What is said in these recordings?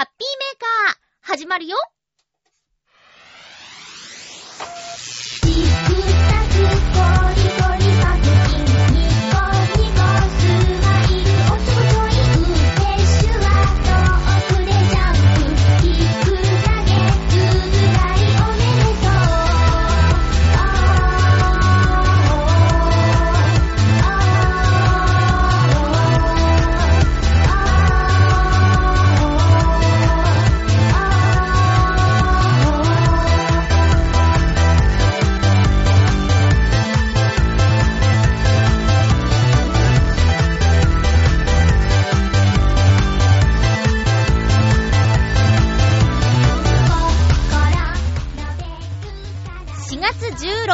ハッピーメーカー、始まるよ。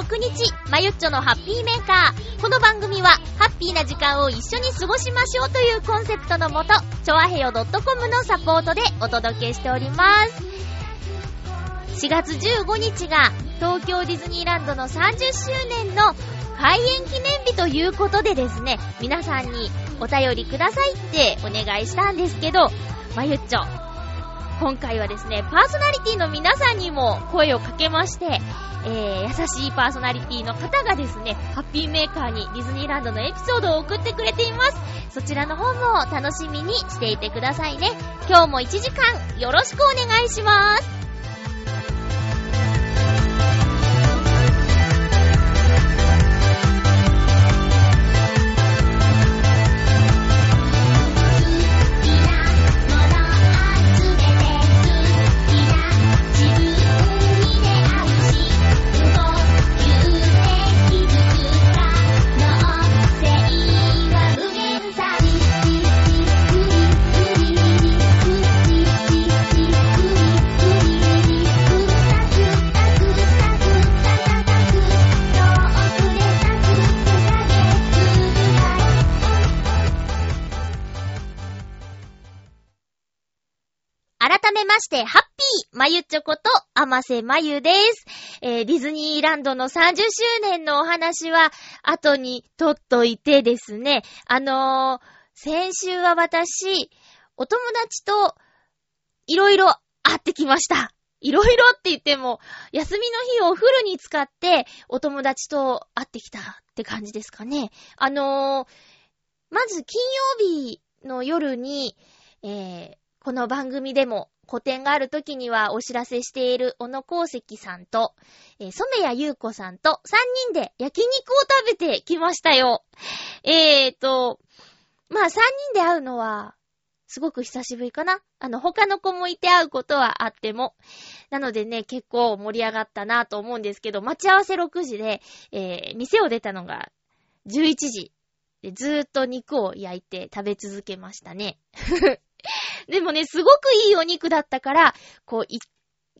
16日、まゆっちょのハッピーメーカー。この番組は、ハッピーな時間を一緒に過ごしましょうというコンセプトのもと、ちょわへよ .com のサポートでお届けしております。4月15日が、東京ディズニーランドの30周年の開園記念日ということでですね、皆さんにお便りくださいってお願いしたんですけど、まゆっちょ、今回はですね、パーソナリティの皆さんにも声をかけまして、えー、優しいパーソナリティの方がですね、ハッピーメーカーにディズニーランドのエピソードを送ってくれています。そちらの方も楽しみにしていてくださいね。今日も1時間よろしくお願いします。まゆちょこと、あませまゆです。えー、ディズニーランドの30周年のお話は、後にとっといてですね、あのー、先週は私、お友達と、いろいろ会ってきました。いろいろって言っても、休みの日をフルに使って、お友達と会ってきたって感じですかね。あのー、まず金曜日の夜に、えー、この番組でも個展がある時にはお知らせしている小野功石さんと、えー、染谷優子さんと3人で焼肉を食べてきましたよ。えーと、まあ3人で会うのは、すごく久しぶりかな。あの、他の子もいて会うことはあっても。なのでね、結構盛り上がったなと思うんですけど、待ち合わせ6時で、えー、店を出たのが11時。でずーっと肉を焼いて食べ続けましたね。でもね、すごくいいお肉だったから、こう、い、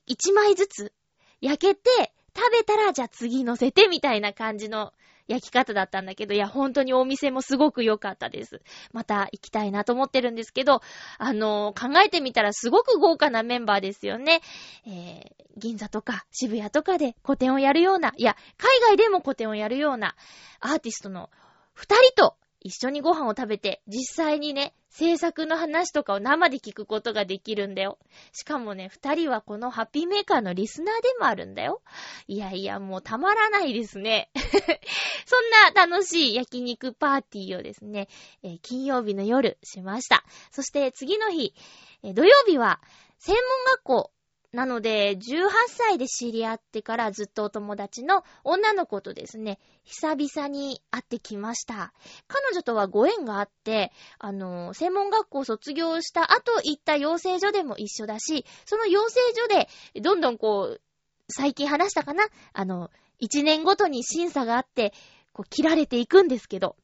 一枚ずつ焼けて、食べたらじゃあ次乗せてみたいな感じの焼き方だったんだけど、いや、本当にお店もすごく良かったです。また行きたいなと思ってるんですけど、あのー、考えてみたらすごく豪華なメンバーですよね。えー、銀座とか渋谷とかで個展をやるような、いや、海外でも個展をやるようなアーティストの二人と一緒にご飯を食べて、実際にね、制作の話とかを生で聞くことができるんだよ。しかもね、二人はこのハッピーメーカーのリスナーでもあるんだよ。いやいや、もうたまらないですね。そんな楽しい焼肉パーティーをですね、えー、金曜日の夜しました。そして次の日、えー、土曜日は専門学校なので、18歳で知り合ってからずっとお友達の女の子とですね、久々に会ってきました。彼女とはご縁があって、あの、専門学校卒業した後行った養成所でも一緒だし、その養成所で、どんどんこう、最近話したかな？あの、1年ごとに審査があって、こう、切られていくんですけど、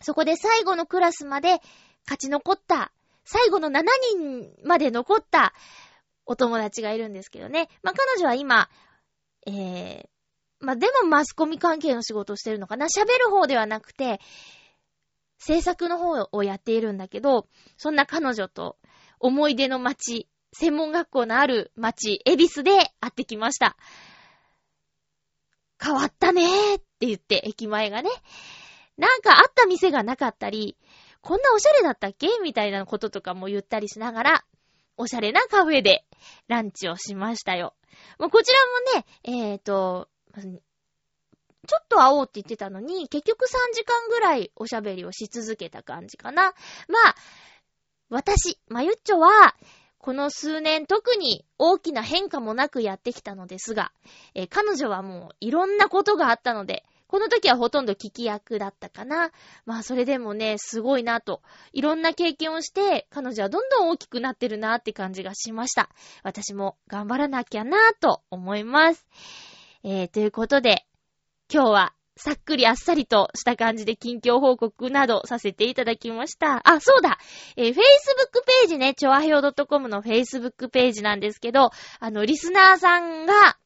そこで最後のクラスまで勝ち残った、最後の7人まで残った、お友達がいるんですけどね。まあ、彼女は今、えー、まあ、でもマスコミ関係の仕事をしてるのかな喋る方ではなくて、制作の方をやっているんだけど、そんな彼女と思い出の街、専門学校のある街、恵比寿で会ってきました。変わったねーって言って、駅前がね。なんかあった店がなかったり、こんなおしゃれだったっけ？みたいなこととかも言ったりしながら、おしゃれなカフェでランチをしましたよ。もうこちらもね、えっ、ー、と、ちょっと会おうって言ってたのに、結局3時間ぐらいおしゃべりをし続けた感じかな。まあ、私、まゆっちょは、この数年特に大きな変化もなくやってきたのですが、えー、彼女はもういろんなことがあったので、この時はほとんど聞き役だったかな。まあそれでもね、すごいなと。いろんな経験をして、彼女はどんどん大きくなってるなって感じがしました。私も頑張らなきゃなと思います。えー、ということで、今日はさっくりあっさりとした感じで近況報告などさせていただきました。あ、そうだえー、Facebook ページね、ちょあひょう .com の Facebook ページなんですけど、あの、リスナーさんが、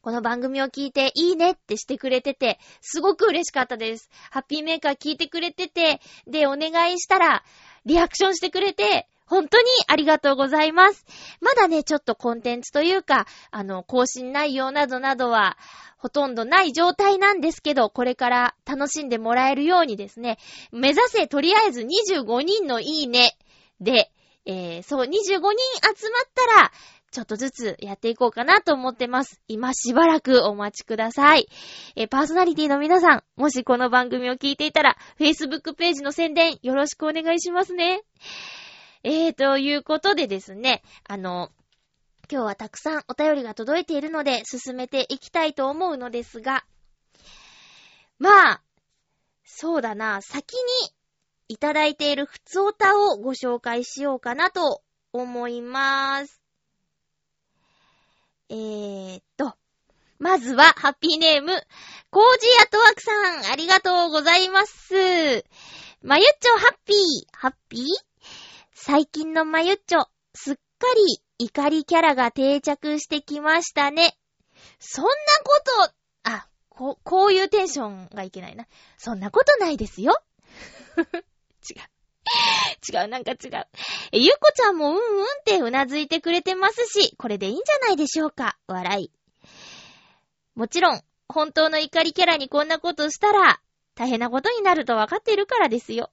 この番組を聞いていいねってしてくれてて、すごく嬉しかったです。ハッピーメーカー聞いてくれてて、で、お願いしたら、リアクションしてくれて、本当にありがとうございます。まだね、ちょっとコンテンツというか、あの、更新内容などなどは、ほとんどない状態なんですけど、これから楽しんでもらえるようにですね、目指せとりあえず25人のいいねで、えー、そう、25人集まったら、ちょっとずつやっていこうかなと思ってます。今しばらくお待ちください。えパーソナリティの皆さん、もしこの番組を聞いていたら、Facebook ページの宣伝よろしくお願いしますね。えー、ということでですね、あの、今日はたくさんお便りが届いているので、進めていきたいと思うのですが、まあ、そうだな、先にいただいているふつおたをご紹介しようかなと思います。えーっと、まずは、ハッピーネーム、コージーアトワークさん、ありがとうございます。まゆっちょハッピー、ハッピー？最近のまゆっちょ、すっかり怒りキャラが定着してきましたね。そんなこと、あ、こ、こういうテンションがいけないな。そんなことないですよ。違う。違う、なんか違う。え、ゆこちゃんもうんうんってうなずいてくれてますし、これでいいんじゃないでしょうか。笑い。もちろん、本当の怒りキャラにこんなことしたら、大変なことになると分かっているからですよ。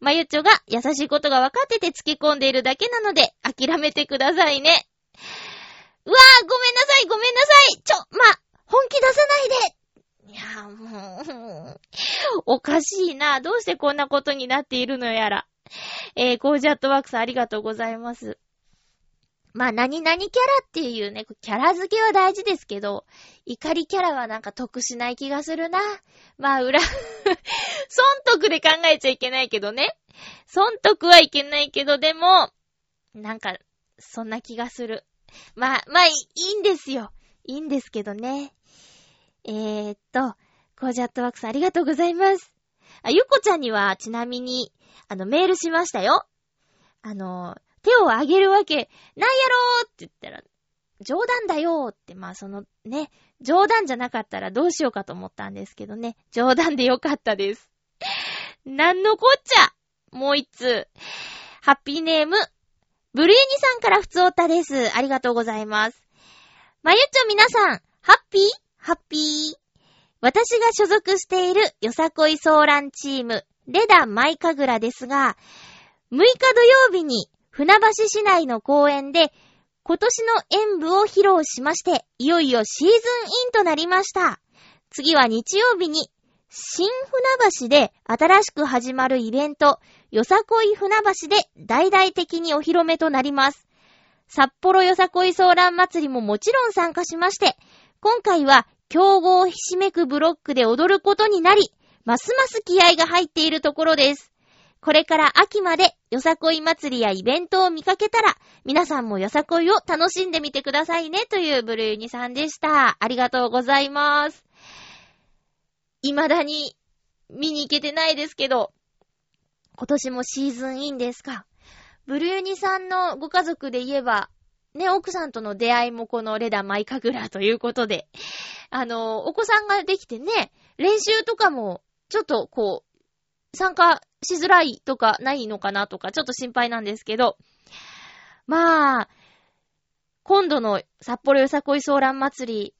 まゆちょが優しいことが分かってて付け込んでいるだけなので、諦めてくださいね。うわぁ、ごめんなさい、ごめんなさい。ちょ、ま、本気出さないで。いやもう、おかしいな。どうしてこんなことになっているのやら。えー、コージャットワークさんありがとうございます。まあ、何々キャラっていうね、キャラ付けは大事ですけど、怒りキャラはなんか得しない気がするな。まあ、裏 損得で考えちゃいけないけどね。損得はいけないけど、でも、なんか、そんな気がする。まあ、まあ、いいんですよ。いいんですけどね。えー、っと、コージャットワークさんありがとうございます。あ、ゆこちゃんには、ちなみに、あの、メールしましたよ。あの、手を挙げるわけ、ないやろーって言ったら、冗談だよーって、まあそのね、冗談じゃなかったらどうしようかと思ったんですけどね、冗談でよかったです。なんのこっちゃもう一通。ハッピーネーム、ブルーニさんからふつおたです。ありがとうございます。まゆっちょ皆さん、ハッピー？ハッピー。私が所属しているよさこいソーランチーム、レダ・マイカグラですが、6日土曜日に船橋市内の公園で、今年の演舞を披露しまして、いよいよシーズンインとなりました。次は日曜日に、新船橋で新しく始まるイベント、よさこい船橋で大々的にお披露目となります。札幌よさこいソーラン祭りももちろん参加しまして、今回は競合ひしめくブロックで踊ることになり、ますます気合が入っているところです。これから秋までよさこい祭りやイベントを見かけたら、皆さんもよさこいを楽しんでみてくださいねというブルーニさんでした。ありがとうございます。未だに見に行けてないですけど、今年もシーズンインですか。ブルーニさんのご家族で言えば、ね、奥さんとの出会いもこのレダマイカグラということで、あの、お子さんができてね、練習とかも、ちょっとこう、参加しづらいとかないのかなとか、ちょっと心配なんですけど、まあ、今度の札幌よさこいソーラン祭り、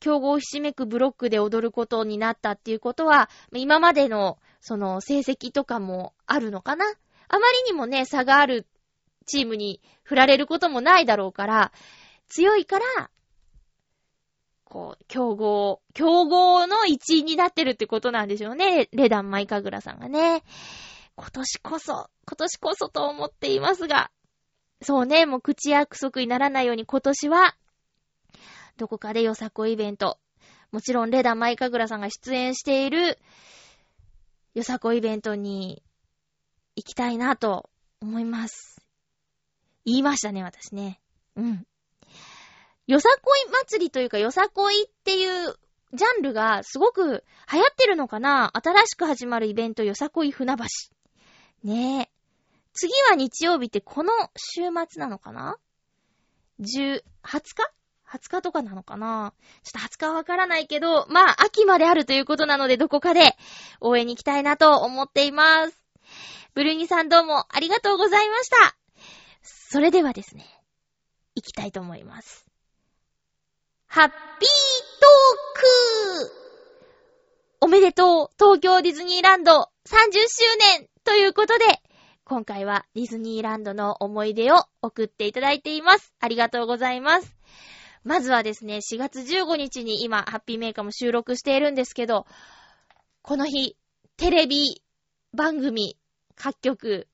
競合ひしめくブロックで踊ることになったっていうことは、今までのその成績とかもあるのかな。あまりにもね、差があるチームに振られることもないだろうから、強いから、こう、競合、競合の一員になってるってことなんでしょうね。レダン・マイカグラさんがね。今年こそ、今年こそと思っていますが、そうね、もう口約束にならないように今年は、どこかでよさこイベント、もちろんレダン・マイカグラさんが出演している、よさこイベントに行きたいなと思います。言いましたね、私ね。うん。よさこい祭りというか、よさこいっていうジャンルがすごく流行ってるのかな？新しく始まるイベント、よさこい船橋。ねえ。次は日曜日ってこの週末なのかな ?10、20日 ?20 日とかなのかな？ちょっと20日はわからないけど、まあ、秋まであるということなので、どこかで応援に行きたいなと思っています。ブルーニさんどうもありがとうございました。それではですね、行きたいと思います。ハッピートークおめでとう東京ディズニーランド30周年ということで、今回はディズニーランドの思い出を送っていただいています。ありがとうございます。まずはですね、4月15日に今、ハッピーメーカーも収録しているんですけど、この日、テレビ番組、各局、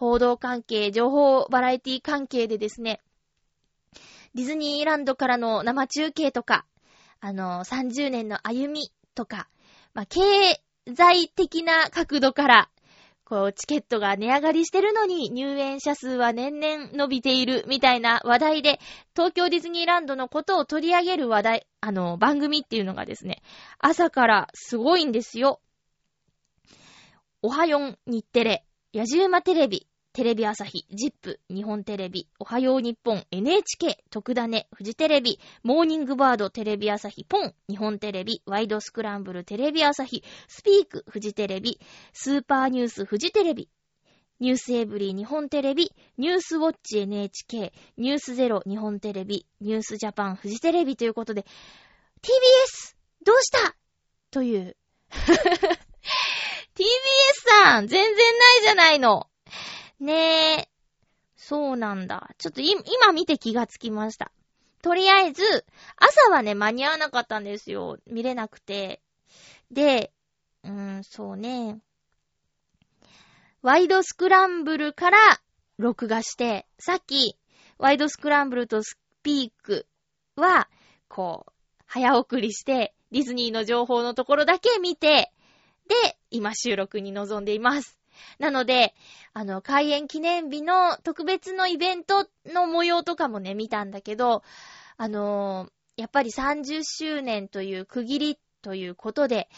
報道関係、情報バラエティ関係でですね、ディズニーランドからの生中継とか、あの、30年の歩みとか、まあ、経済的な角度から、こう、チケットが値上がりしてるのに入園者数は年々伸びているみたいな話題で、東京ディズニーランドのことを取り上げる話題、あの、番組っていうのがですね、朝からすごいんですよ。おはよん日テレ、やじうまテレビ、テレビ朝日、ジップ、日本テレビ、おはよう日本、NHK、特ダネ、フジテレビ、モーニングバード、テレビ朝日、ポン、日本テレビ、ワイドスクランブル、テレビ朝日、スピーク、フジテレビ、スーパーニュース、フジテレビ、ニュースエブリー日本テレビ、ニュースウォッチ NHK、ニュースゼロ日本テレビ、ニュースジャパンフジテレビということで、TBS! どうした？という。TBS さん全然ないじゃないの。ねえ。そうなんだ。ちょっと今見て気がつきました。とりあえず、朝はね、間に合わなかったんですよ。見れなくて。で、うーん、そうね。ワイドスクランブルから録画して、さっき、ワイドスクランブルとスピークは、こう、早送りして、ディズニーの情報のところだけ見て、で、今収録に臨んでいます。なので、あの、開園記念日の特別のイベントの模様とかもね、見たんだけど、あのー、やっぱり30周年という区切りということで、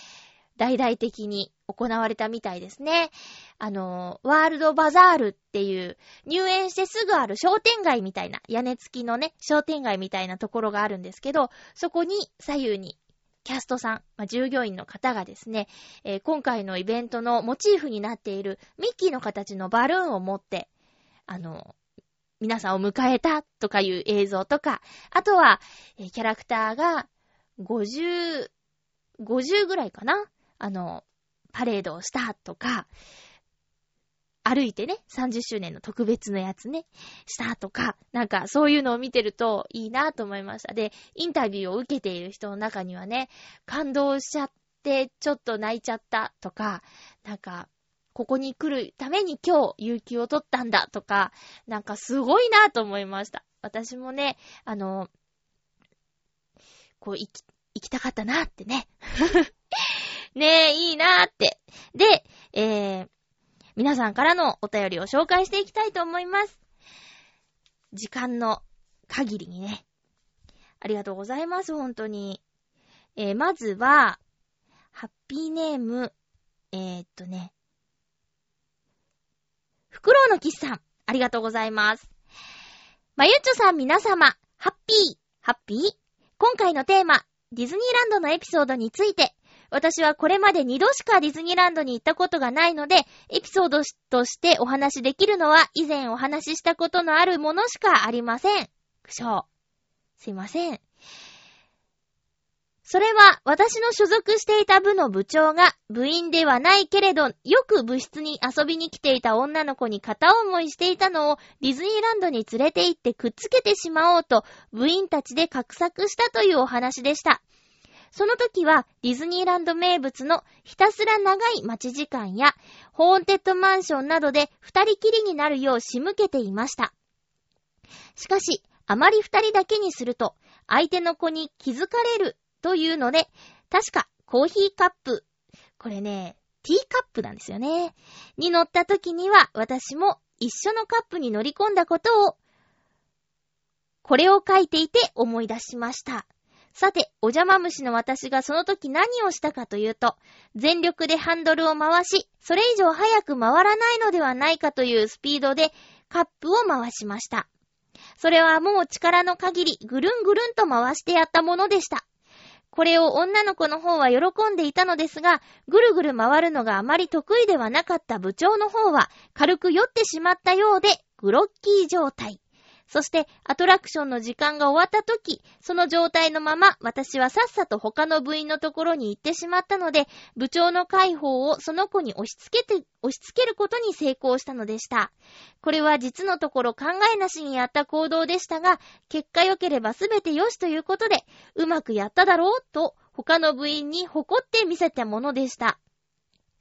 大々的に行われたみたいですね。あのー、ワールドバザールっていう入園してすぐある商店街みたいな、屋根付きのね、商店街みたいなところがあるんですけど、そこに左右にキャストさん、まあ、従業員の方がですね、えー、今回のイベントのモチーフになっているミッキーの形のバルーンを持って、あの、皆さんを迎えたとかいう映像とか、あとは、えー、キャラクターが50、50ぐらいかな？あの、パレードをしたとか、歩いてね、30周年の特別のやつね、したとか、なんかそういうのを見てるといいなと思いました。で、インタビューを受けている人の中にはね、感動しちゃってちょっと泣いちゃったとか、なんか、ここに来るために今日、有給を取ったんだとか、なんかすごいなと思いました。私もね、あの、こう、行き、行きたかったなってね。ねえ、いいなって。で、えー、皆さんからのお便りを紹介していきたいと思います。時間の限りにね。ありがとうございます、本当に。えー、まずは、ハッピーネーム、えー、っとね、フクロウのキスさん、ありがとうございます。まゆっちょさん皆様、ハッピー、ハッピー今回のテーマ、ディズニーランドのエピソードについて、私はこれまで2度しかディズニーランドに行ったことがないので、エピソードとしてお話しできるのは以前お話ししたことのあるものしかありません。苦笑。すいません。それは私の所属していた部の部長が部員ではないけれど、よく部室に遊びに来ていた女の子に片思いしていたのをディズニーランドに連れて行ってくっつけてしまおうと部員たちで画策したというお話でした。その時はディズニーランド名物のひたすら長い待ち時間やホーンテッドマンションなどで二人きりになるよう仕向けていました。しかし、あまり二人だけにすると相手の子に気づかれるというので、確かコーヒーカップ、これね、ティーカップなんですよね。に乗った時には私も一緒のカップに乗り込んだことを、これを書いていて思い出しました。さて、お邪魔虫の私がその時何をしたかというと、全力でハンドルを回し、それ以上早く回らないのではないかというスピードでカップを回しました。それはもう力の限りぐるんぐるんと回してやったものでした。これを女の子の方は喜んでいたのですが、ぐるぐる回るのがあまり得意ではなかった部長の方は、軽く酔ってしまったようで、グロッキー状態。そして、アトラクションの時間が終わった時、その状態のまま、私はさっさと他の部員のところに行ってしまったので、部長の解放をその子に押し付けて、押し付けることに成功したのでした。これは実のところ考えなしにやった行動でしたが、結果良ければすべて良しということで、うまくやっただろうと、他の部員に誇って見せたものでした。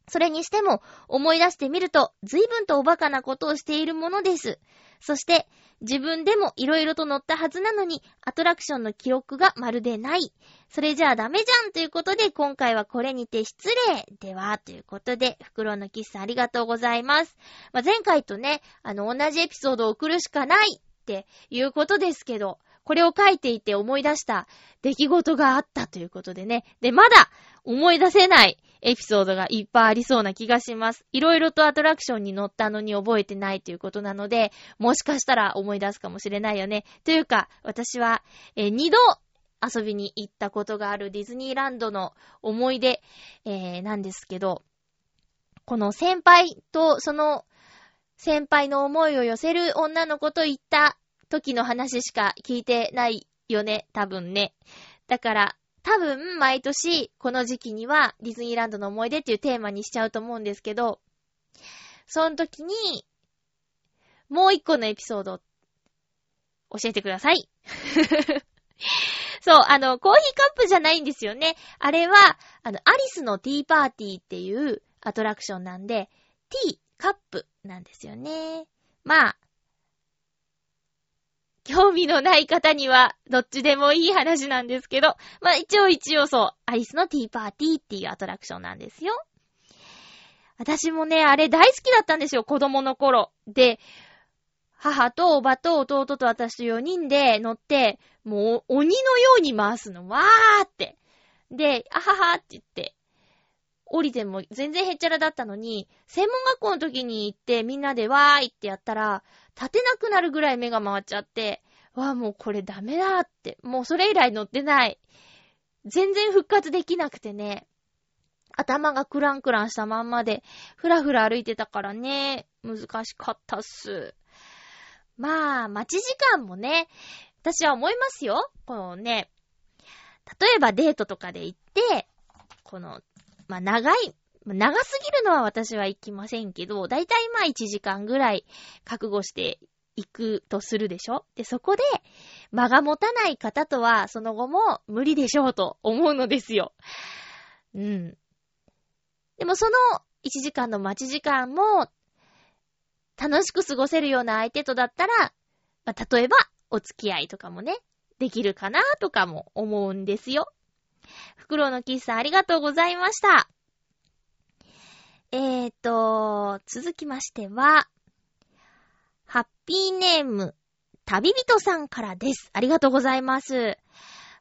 それにしても、思い出してみると、随分とおバカなことをしているものです。そして、自分でも色々と乗ったはずなのに、アトラクションの記憶がまるでない。それじゃあダメじゃんということで、今回はこれにて失礼では、ということで、袋のキスありがとうございます。まあ、前回とね、あの、同じエピソードを送るしかないっていうことですけど、これを書いていて思い出した出来事があったということでね。で、まだ思い出せないエピソードがいっぱいありそうな気がします。いろいろとアトラクションに乗ったのに覚えてないということなので、もしかしたら思い出すかもしれないよね。というか、私は、えー、二度遊びに行ったことがあるディズニーランドの思い出、えー、なんですけど、この先輩とその先輩の思いを寄せる女の子と行った時の話しか聞いてないよね、多分ね。だから、多分、毎年、この時期には、ディズニーランドの思い出っていうテーマにしちゃうと思うんですけど、その時に、もう一個のエピソード、教えてください。そう、あの、コーヒーカップじゃないんですよね。あれは、あの、アリスのティーパーティーっていうアトラクションなんで、ティー、カップなんですよね。まあ、興味のない方には、どっちでもいい話なんですけど、まあ一応一応そう、アリスのティーパーティーっていうアトラクションなんですよ。私もね、あれ大好きだったんですよ、子供の頃。で、母とおばと弟と私と4人で乗って、もう鬼のように回すの。わーって。で、あははって言って、降りても全然へっちゃらだったのに、専門学校の時に行ってみんなでわーいってやったら、立てなくなるぐらい目が回っちゃって、わーもうこれダメだって。もうそれ以来乗ってない。全然復活できなくてね。頭がクランクランしたまんまで、ふらふら歩いてたからね、難しかったっす。まあ、待ち時間もね、私は思いますよ。このね、例えばデートとかで行って、このまあ、長い、長すぎるのは私は行きませんけど、だいたいまあ1時間ぐらい覚悟して行くとするでしょ？で、そこで間が持たない方とはその後も無理でしょうと思うのですよ。うん。でもその1時間の待ち時間も楽しく過ごせるような相手とだったら、まあ、例えばお付き合いとかもね、できるかなとかも思うんですよ。フクロウのキッスありがとうございました。えーと、続きましては、ハッピーネーム、旅人さんからです。ありがとうございます。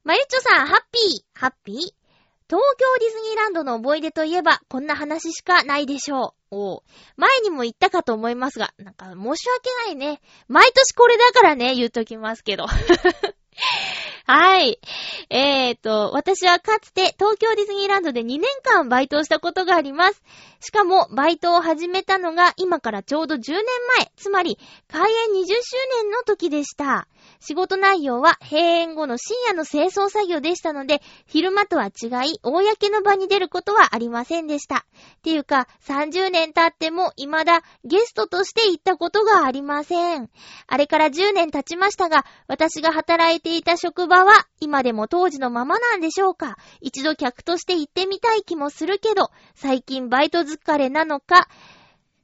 まゆっちょさん、ハッピー、ハッピー東京ディズニーランドの思い出といえば、こんな話しかないでしょう。お前にも言ったかと思いますが、なんか申し訳ないね。毎年これだからね、言っときますけど。はい。えーと、私はかつて東京ディズニーランドで2年間バイトをしたことがあります。しかも、バイトを始めたのが今からちょうど10年前、つまり、開園20周年の時でした。仕事内容は閉園後の深夜の清掃作業でしたので、昼間とは違い、公の場に出ることはありませんでした。っていうか、30年経っても未だゲストとして行ったことがありません。あれから10年経ちましたが、私が働いていた職場は今でも当時のままなんでしょうか一度客として行ってみたい気もするけど、最近バイト疲れなのか、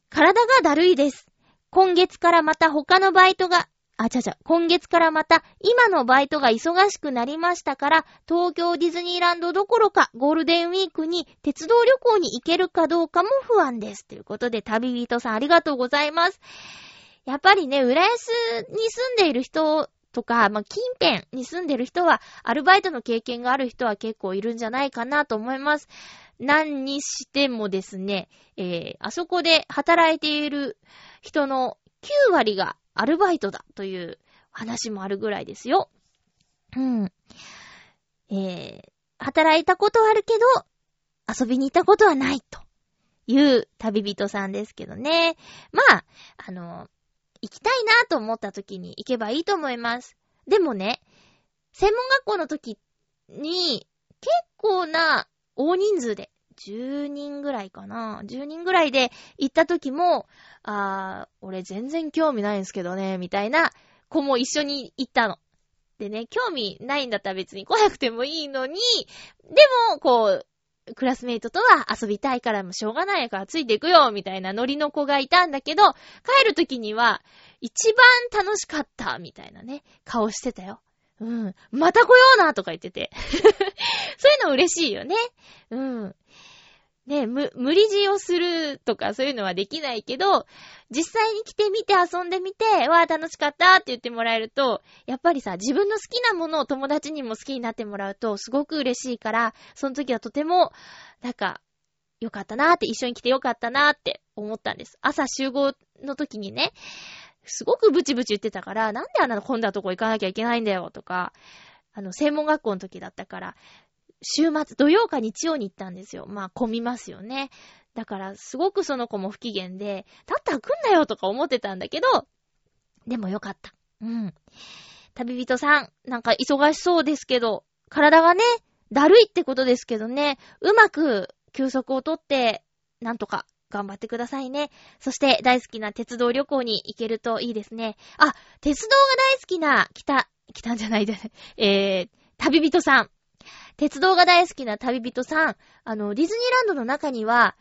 体がだるいです。今月からまた他のバイトがあ、ちゃちゃ、今月からまた今のバイトが忙しくなりましたから、東京ディズニーランドどころかゴールデンウィークに鉄道旅行に行けるかどうかも不安です。ということで、旅人さんありがとうございます。やっぱりね、浦安に住んでいる人とか、まあ、近辺に住んでる人は、アルバイトの経験がある人は結構いるんじゃないかなと思います。何にしてもですね、えー、あそこで働いている人の9割がアルバイトだという話もあるぐらいですよ。うん。えー、働いたことはあるけど、遊びに行ったことはないという旅人さんですけどね。まあ、あの、行きたいなと思った時に行けばいいと思います。でもね、専門学校の時に結構な大人数で10人ぐらいかな。10人ぐらいで行った時も、あー、俺全然興味ないんですけどね、みたいな子も一緒に行ったの。でね、興味ないんだったら別に来なくてもいいのに、でも、こう、クラスメイトとは遊びたいからもしょうがないからついていくよ、みたいなノリの子がいたんだけど、帰る時には、一番楽しかった、みたいなね、顔してたよ。うん。また来ようなとか言ってて。そういうの嬉しいよね。うん。ね、無、無理強をするとかそういうのはできないけど、実際に来てみて遊んでみて、わあ楽しかったって言ってもらえると、やっぱりさ、自分の好きなものを友達にも好きになってもらうと、すごく嬉しいから、その時はとても、なんか、よかったなーって、一緒に来てよかったなーって思ったんです。朝集合の時にね、すごくブチブチ言ってたから、なんであんな混んだとこ行かなきゃいけないんだよとか、あの、専門学校の時だったから、週末、土曜か日曜に行ったんですよ。まあ、混みますよね。だから、すごくその子も不機嫌で、たったら来んなよとか思ってたんだけど、でもよかった。うん。旅人さん、なんか忙しそうですけど、体がね、だるいってことですけどね、うまく休息をとって、なんとか頑張ってくださいね。そして大好きな鉄道旅行に行けるといいですね。あ、鉄道が大好きな、北、北んじゃないで、えー、旅人さん。鉄道が大好きな旅人さん。あの、ディズニーランドの中には、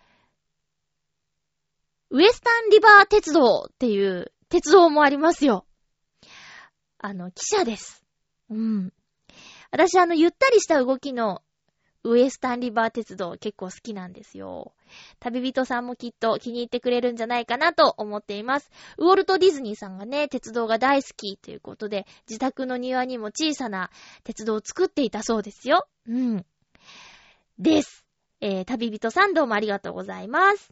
ウエスタンリバー鉄道っていう鉄道もありますよ。あの、汽車です。うん。私、あの、ゆったりした動きのウエスタンリバー鉄道結構好きなんですよ。旅人さんもきっと気に入ってくれるんじゃないかなと思っています。ウォルト・ディズニーさんがね、鉄道が大好きということで、自宅の庭にも小さな鉄道を作っていたそうですよ。うん。です。えー、旅人さんどうもありがとうございます。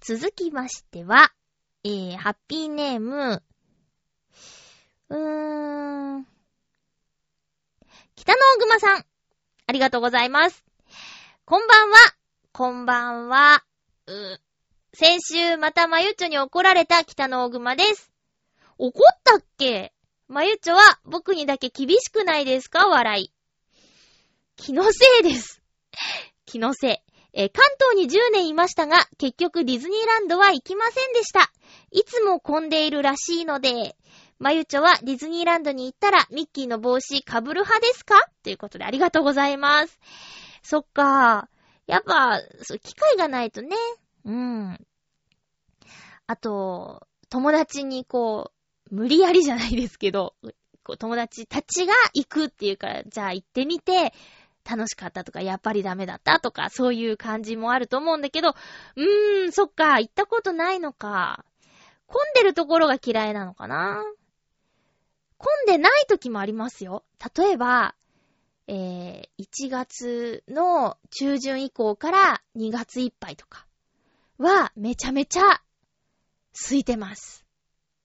続きましては、えー、ハッピーネーム、うーん、北の大熊さん。ありがとうございます。こんばんは。こんばんは。う、先週またまゆっちょに怒られた北の大熊です。怒ったっけ？まゆっちょは僕にだけ厳しくないですか？笑い。気のせいです。気のせい。え関東に10年いましたが、結局ディズニーランドは行きませんでした。いつも混んでいるらしいので、まゆちょはディズニーランドに行ったらミッキーの帽子被る派ですか？ということでありがとうございます。そっか。やっぱ、そう、機会がないとね。うん。あと、友達にこう、無理やりじゃないですけど、こう友達たちが行くっていうから、じゃあ行ってみて、楽しかったとか、やっぱりダメだったとか、そういう感じもあると思うんだけど、うーん、そっか、行ったことないのか。混んでるところが嫌いなのかな混んでない時もありますよ。例えば、えー、1月の中旬以降から2月いっぱいとかはめちゃめちゃ空いてます。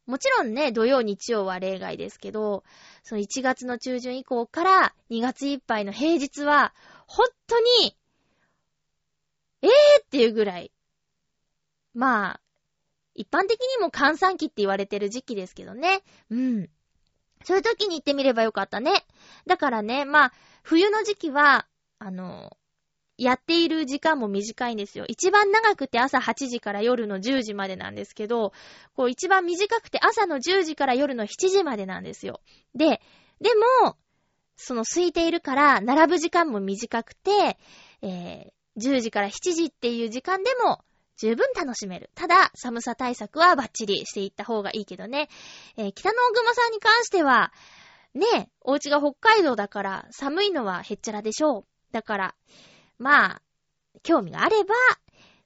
もちろんね、土曜日曜は例外ですけど、その1月の中旬以降から2月いっぱいの平日は、本当に、えーっていうぐらい。まあ、一般的にも閑散期って言われてる時期ですけどね。うん。そういう時に行ってみればよかったね。だからね、まあ、冬の時期は、あの、やっている時間も短いんですよ。一番長くて朝8時から夜の10時までなんですけど、こう一番短くて朝の10時から夜の7時までなんですよ。で、でも、その空いているから並ぶ時間も短くて、えー、10時から7時っていう時間でも十分楽しめる。ただ、寒さ対策はバッチリしていった方がいいけどね。えー、北の大熊さんに関しては、ね、お家が北海道だから寒いのはへっちゃらでしょう。だから、まあ、興味があれば、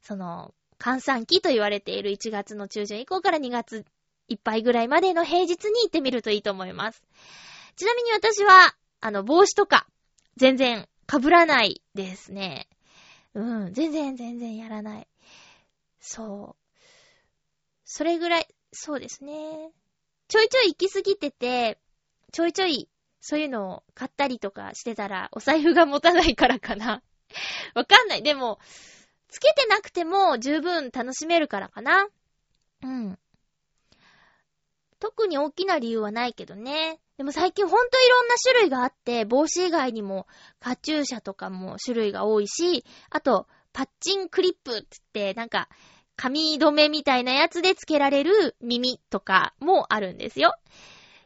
その、閑散期と言われている1月の中旬以降から2月いっぱいぐらいまでの平日に行ってみるといいと思います。ちなみに私は、あの、帽子とか、全然被らないですね。うん、全然全然やらない。そう。それぐらい、そうですね。ちょいちょい行きすぎてて、ちょいちょい、そういうのを買ったりとかしてたら、お財布が持たないからかな。わかんない。でも、つけてなくても十分楽しめるからかな。うん。特に大きな理由はないけどね。でも最近ほんといろんな種類があって、帽子以外にもカチューシャとかも種類が多いし、あと、パッチンクリップって言って、なんか、髪留めみたいなやつでつけられる耳とかもあるんですよ。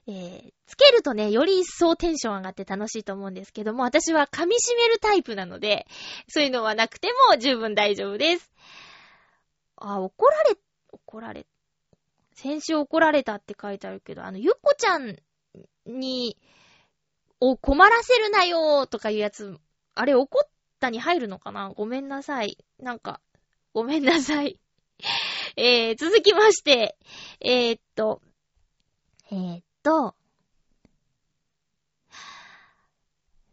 えー、つけるとね、より一層テンション上がって楽しいと思うんですけども、私は噛み締めるタイプなので、そういうのはなくても十分大丈夫です。あ、怒られ、怒られ、先週怒られたって書いてあるけど、あの、ゆっこちゃんに、を困らせるなよとかいうやつ、あれ怒っったに入るのかな？ごめんなさい。なんか、ごめんなさい。えー、続きまして、えー、っと、えー、っと、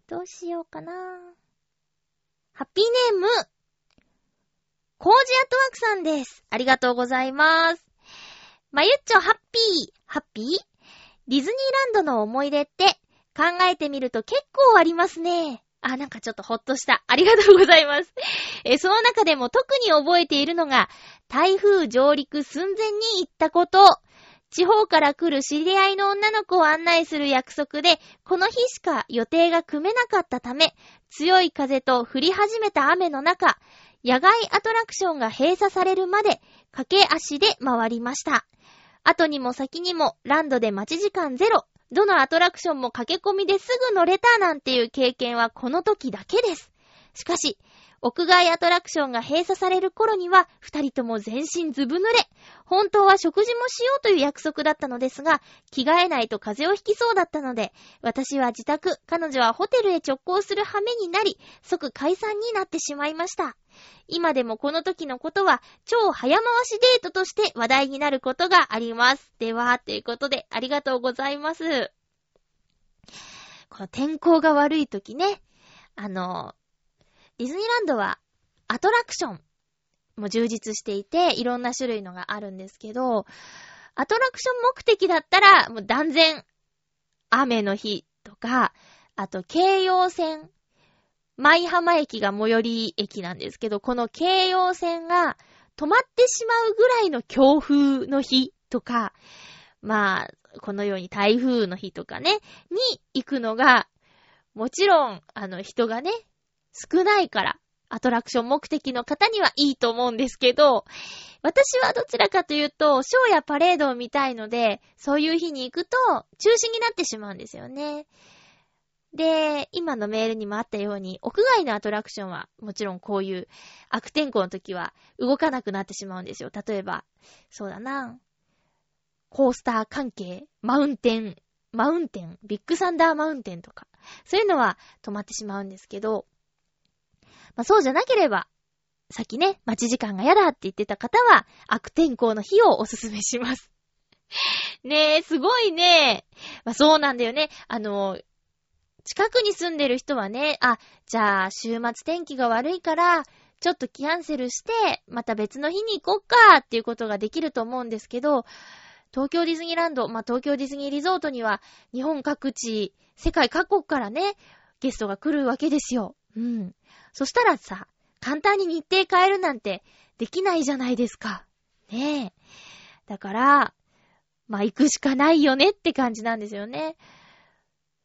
どうしようかな。ハッピーネーム、コージアットワークさんです。ありがとうございます。まゆっちょハッピー、ハッピー？ディズニーランドの思い出って考えてみると結構ありますね。あ、なんかちょっとほっとした。ありがとうございます。え、その中でも特に覚えているのが、台風上陸寸前に行ったこと。地方から来る知り合いの女の子を案内する約束で、この日しか予定が組めなかったため、強い風と降り始めた雨の中、野外アトラクションが閉鎖されるまで、駆け足で回りました。後にも先にもランドで待ち時間ゼロ、どのアトラクションも駆け込みですぐ乗れたなんていう経験はこの時だけです。しかし、屋外アトラクションが閉鎖される頃には、二人とも全身ずぶ濡れ。本当は食事もしようという約束だったのですが、着替えないと風邪をひきそうだったので、私は自宅、彼女はホテルへ直行する羽目になり、即解散になってしまいました。今でもこの時のことは超早回しデートとして話題になることがあります。では、ということでありがとうございます。この天候が悪い時ね、あの、ディズニーランドはアトラクションも充実していて、いろんな種類のがあるんですけど、アトラクション目的だったら、もう断然、雨の日とか、あと、京葉線舞浜駅が最寄り駅なんですけど、この京葉線が止まってしまうぐらいの強風の日とか、まあ、このように台風の日とかね、に行くのが、もちろん、あの、人がね、少ないから、アトラクション目的の方にはいいと思うんですけど、私はどちらかというと、ショーやパレードを見たいので、そういう日に行くと、中止になってしまうんですよね。で、今のメールにもあったように、屋外のアトラクションは、もちろんこういう悪天候の時は動かなくなってしまうんですよ。例えば、そうだな。コースター関係、マウンテン、マウンテン、ビッグサンダーマウンテンとか、そういうのは止まってしまうんですけど、まあそうじゃなければ、さっきね、待ち時間が嫌だって言ってた方は、悪天候の日をおすすめします。ねえ、すごいね。まあそうなんだよね。あの、近くに住んでる人はね、あ、じゃあ週末天気が悪いから、ちょっとキャンセルして、また別の日に行こっかっていうことができると思うんですけど、東京ディズニーランド、まあ、東京ディズニーリゾートには、日本各地、世界各国からね、ゲストが来るわけですよ。うん。そしたらさ、簡単に日程変えるなんてできないじゃないですか。ねえ。だから、まあ、行くしかないよねって感じなんですよね。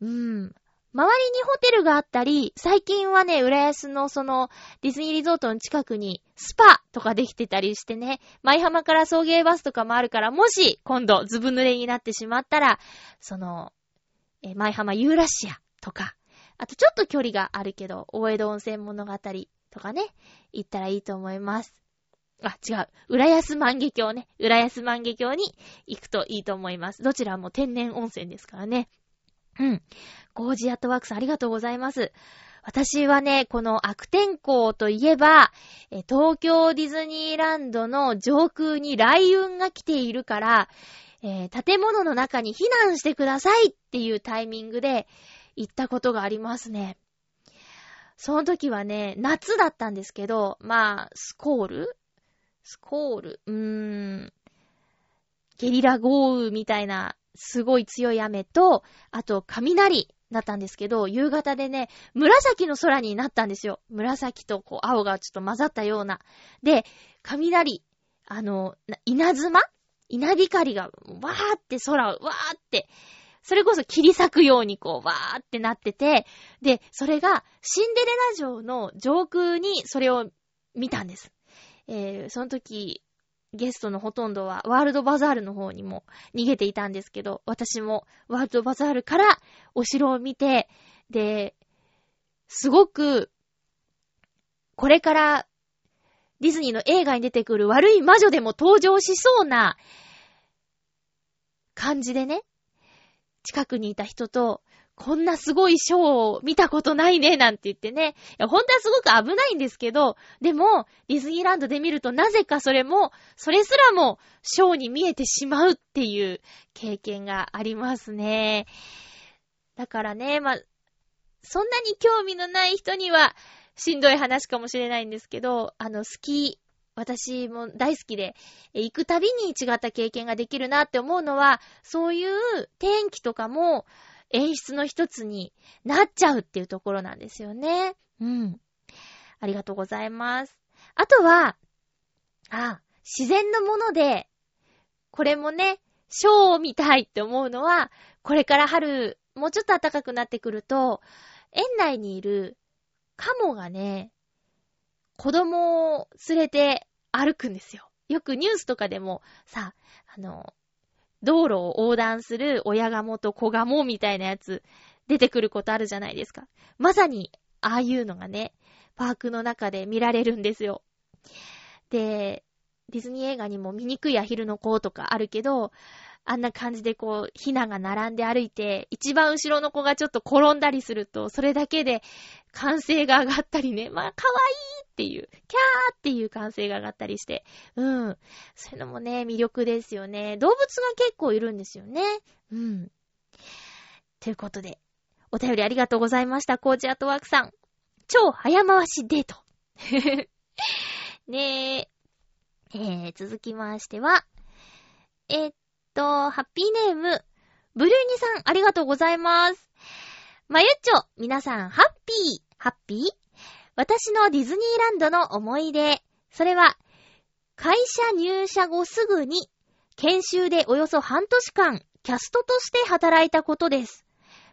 うん。周りにホテルがあったり、最近はね、浦安のその、ディズニーリゾートの近くに、スパとかできてたりしてね、舞浜から送迎バスとかもあるから、もし、今度、ずぶ濡れになってしまったら、その、え、舞浜ユーラシアとか、あとちょっと距離があるけど、大江戸温泉物語とかね、行ったらいいと思います。あ、違う。浦安万華鏡ね。浦安万華鏡に行くといいと思います。どちらも天然温泉ですからね。うん。ゴージアットワークスありがとうございます。私はね、この悪天候といえば、東京ディズニーランドの上空に雷雲が来ているから、えー、建物の中に避難してくださいっていうタイミングで行ったことがありますね。その時はね、夏だったんですけど、まあ、スコール？スコール？うーん。ゲリラ豪雨みたいなすごい強い雨と、あと雷だったんですけど、夕方でね、紫の空になったんですよ。紫とこう青がちょっと混ざったような。で、雷、あの、稲妻？稲光がわーって空をわーって、それこそ切り裂くようにこうわーってなってて、で、それがシンデレラ城の上空にそれを見たんです。えー、その時、ゲストのほとんどはワールドバザールの方にも逃げていたんですけど、私もワールドバザールからお城を見て、で、すごく、これからディズニーの映画に出てくる悪い魔女でも登場しそうな感じでね、近くにいた人と、こんなすごいショーを見たことないね、なんて言ってね。いや、本当はすごく危ないんですけど、でも、ディズニーランドで見るとなぜかそれも、それすらもショーに見えてしまうっていう経験がありますね。だからね、ま、そんなに興味のない人には、しんどい話かもしれないんですけど、あの、好き、私も大好きで、行くたびに違った経験ができるなって思うのは、そういう天気とかも、演出の一つになっちゃうっていうところなんですよね。うん。ありがとうございます。あとは、あ、自然のもので、これもね、ショーを見たいって思うのは、これから春、もうちょっと暖かくなってくると、園内にいるカモがね、子供を連れて歩くんですよ。よくニュースとかでもさ、あの、道路を横断する親ガモと子ガモみたいなやつ出てくることあるじゃないですか。まさに、ああいうのがね、パークの中で見られるんですよ。で、ディズニー映画にも醜いアヒルの子とかあるけど、あんな感じでこう、ヒナが並んで歩いて、一番後ろの子がちょっと転んだりすると、それだけで歓声が上がったりね、まあ、かわいいっていう、キャーっていう歓声が上がったりして、うん。そういうのもね、魅力ですよね。動物が結構いるんですよね。うん。ということで、お便りありがとうございました、コーチアートワークさん。超早回しデート。ねえ。えー、続きましては、えー、っと、ハッピーネーム、ブルーニさん、ありがとうございます。まゆっちょ、皆さん、ハッピー、ハッピー？私のディズニーランドの思い出。それは、会社入社後すぐに、研修でおよそ半年間、キャストとして働いたことです。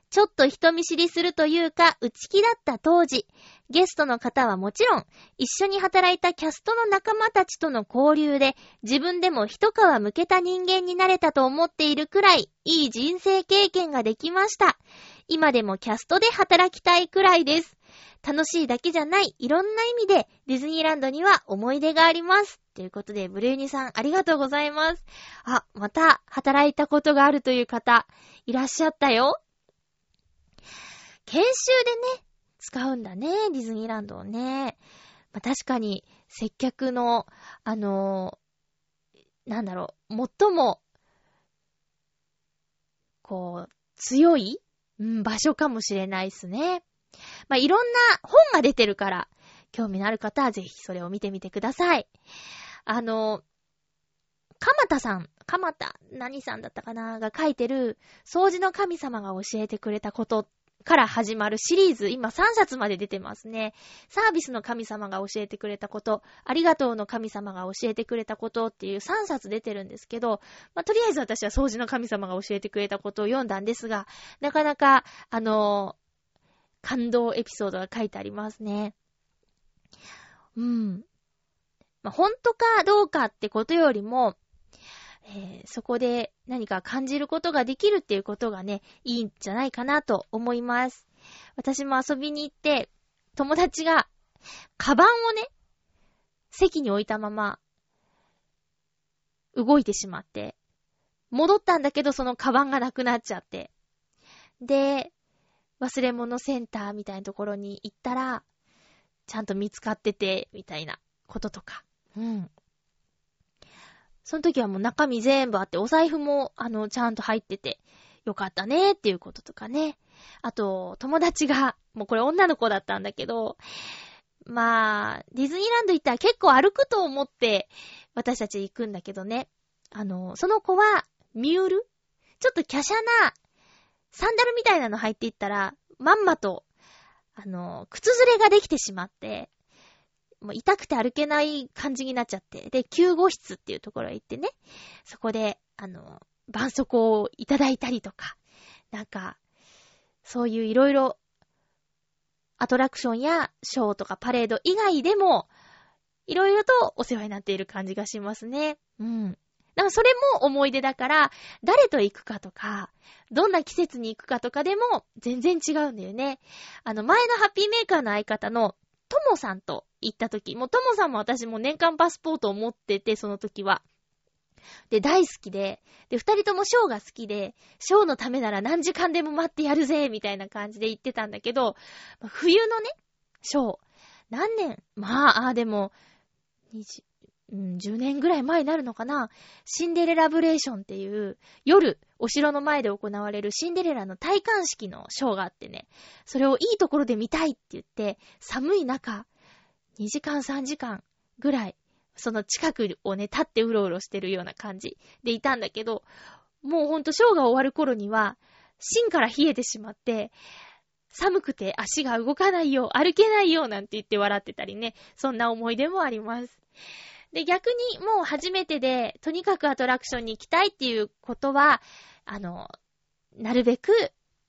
ちょっと人見知りするというか、内気だった当時、ゲストの方はもちろん、一緒に働いたキャストの仲間たちとの交流で、自分でも一皮向けた人間になれたと思っているくらい、いい人生経験ができました。今でもキャストで働きたいくらいです。楽しいだけじゃない、いろんな意味で、ディズニーランドには思い出があります。ということで、ブルーニさん、ありがとうございます。あ、また、働いたことがあるという方、いらっしゃったよ。研修でね、使うんだね、ディズニーランドをね。まあ、確かに、接客の、あのー、なんだろう、最も、こう、強い、うん、場所かもしれないっすね。まあ、いろんな本が出てるから、興味のある方はぜひそれを見てみてください。あの、かまたさん、かまた、何さんだったかなが書いてる、掃除の神様が教えてくれたことっから始まるシリーズ、今3冊まで出てますね。サービスの神様が教えてくれたこと、ありがとうの神様が教えてくれたことっていう3冊出てるんですけど、まあ、とりあえず私は掃除の神様が教えてくれたことを読んだんですが、なかなか、あのー、感動エピソードが書いてありますね。うん。まあ、本当かどうかってことよりも、えー、そこで何か感じることができるっていうことがね、いいんじゃないかなと思います。私も遊びに行って、友達が、カバンをね、席に置いたまま、動いてしまって、戻ったんだけどそのカバンがなくなっちゃって。で、忘れ物センターみたいなところに行ったら、ちゃんと見つかってて、みたいなこととか。うん。その時はもう中身全部あって、お財布も、あの、ちゃんと入ってて、よかったねっていうこととかね。あと、友達が、もうこれ女の子だったんだけど、まあ、ディズニーランド行ったら結構歩くと思って、私たち行くんだけどね。あの、その子は、ミュール？ちょっと華奢な、サンダルみたいなの入っていったら、まんまと、あの、靴ずれができてしまって、もう痛くて歩けない感じになっちゃって。で、救護室っていうところへ行ってね、そこで、あの、絆創膏をいただいたりとか、なんか、そういういろいろ、アトラクションやショーとかパレード以外でも、いろいろとお世話になっている感じがしますね。うん。だかそれも思い出だから、誰と行くかとか、どんな季節に行くかとかでも全然違うんだよね。あの前のハッピーメーカーの相方のともさんと行った時、もうともさんも私も年間パスポートを持ってて、その時は。で、大好きで、で、二人ともショーが好きで、ショーのためなら何時間でも待ってやるぜ、みたいな感じで言ってたんだけど、冬のね、ショー、何年？まあ、ああ、でも、20、うん、10年ぐらい前になるのかな。シンデレラブレーションっていう、夜、お城の前で行われるシンデレラの戴冠式のショーがあってね、それをいいところで見たいって言って、寒い中、2時間3時間ぐらい、その近くをね、立ってうろうろしてるような感じでいたんだけど、もうほんとショーが終わる頃には、芯から冷えてしまって、寒くて足が動かないよ、歩けないよ、なんて言って笑ってたりね、そんな思い出もあります。で、逆にもう初めてで、とにかくアトラクションに行きたいっていうことは、あの、なるべく、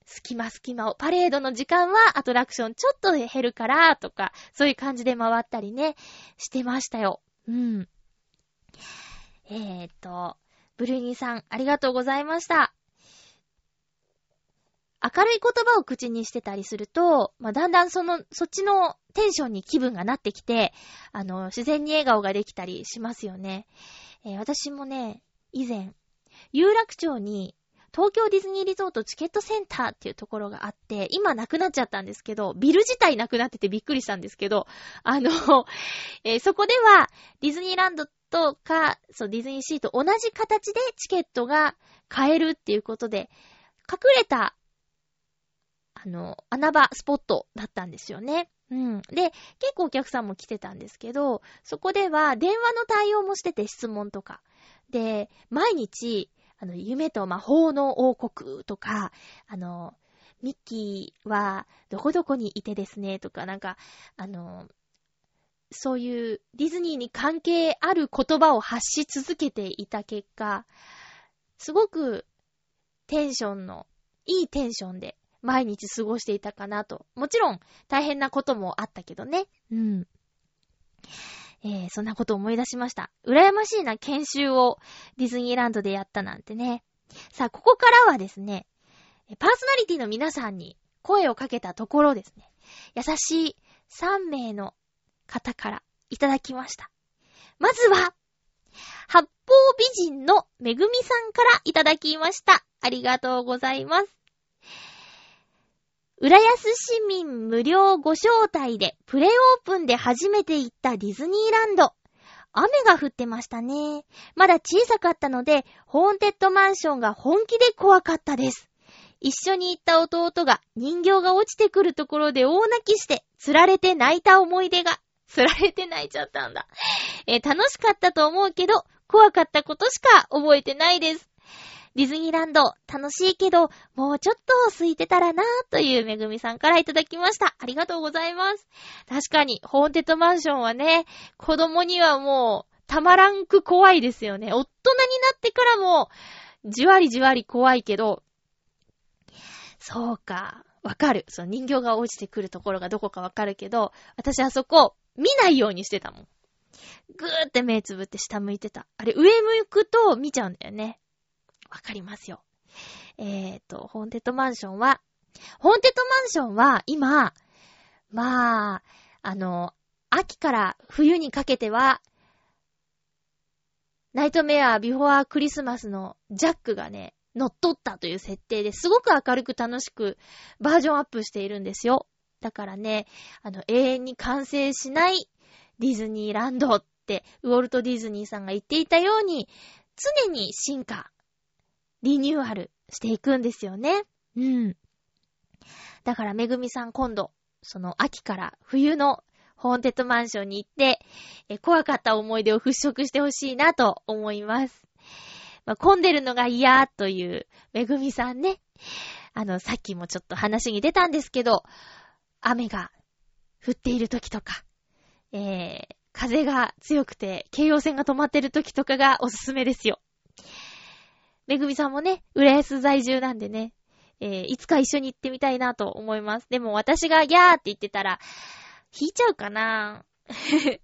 隙間隙間を、パレードの時間はアトラクションちょっとで減るから、とか、そういう感じで回ったりね、してましたよ。うん。えーと、ブルーニーさん、ありがとうございました。明るい言葉を口にしてたりすると、まあ、だんだんその、そっちのテンションに気分がなってきて、あの、自然に笑顔ができたりしますよね。えー、私もね、以前、有楽町に東京ディズニーリゾートチケットセンターっていうところがあって、今なくなっちゃったんですけど、ビル自体なくなっててびっくりしたんですけど、あの、えー、そこではディズニーランドとか、そう、ディズニーシーと同じ形でチケットが買えるっていうことで、隠れたあの、穴場スポットだったんですよね。うん。で、結構お客さんも来てたんですけど、そこでは電話の対応もしてて質問とか。で、毎日、あの、夢と魔法の王国とか、あの、ミッキーはどこどこにいてですね、とか、なんか、あの、そういうディズニーに関係ある言葉を発し続けていた結果、すごくテンションの、いいテンションで毎日過ごしていたかなと。もちろん大変なこともあったけどね。うん。えー、そんなこと思い出しました。羨ましいな研修をディズニーランドでやったなんてね。さあ、ここからはですね、パーソナリティの皆さんに声をかけたところですね、優しい3名の方からいただきました。まずは、八方美人のめぐみさんからいただきました。ありがとうございます。浦安市民無料ご招待でプレオープンで初めて行ったディズニーランド。雨が降ってましたね。まだ小さかったので、ホーンテッドマンションが本気で怖かったです。一緒に行った弟が人形が落ちてくるところで大泣きして、釣られて泣いた思い出が。釣られて泣いちゃったんだ。え、楽しかったと思うけど、怖かったことしか覚えてないです。ディズニーランド楽しいけど、もうちょっと空いてたらなぁというめぐみさんからいただきました。ありがとうございます。確かに、ホーンテッドマンションはね、子供にはもう、たまらんく怖いですよね。大人になってからも、じわりじわり怖いけど、そうか。わかる。その人形が落ちてくるところがどこかわかるけど、私あそこ、見ないようにしてたもん。ぐーって目つぶって下向いてた。あれ、上向くと見ちゃうんだよね。わかりますよ。えーと、ホーンテッドマンションは、ホーンテッドマンションは今、まあ、あの、秋から冬にかけては、ナイトメアビフォアクリスマスのジャックがね、乗っ取ったという設定ですごく明るく楽しくバージョンアップしているんですよ。だからね、あの、永遠に完成しないディズニーランドって、ウォルト・ディズニーさんが言っていたように、常に進化、リニューアルしていくんですよね。うん。だから、めぐみさん今度、その秋から冬のホーンテッドマンションに行って、え怖かった思い出を払拭してほしいなと思います。まあ、混んでるのが嫌というめぐみさんね。あの、さっきもちょっと話に出たんですけど、雨が降っている時とか、えー、風が強くて、京葉線が止まってる時とかがおすすめですよ。めぐみさんもね、浦安在住なんでね、えー、いつか一緒に行ってみたいなと思います。でも私がギャーって言ってたら、引いちゃうかな 修学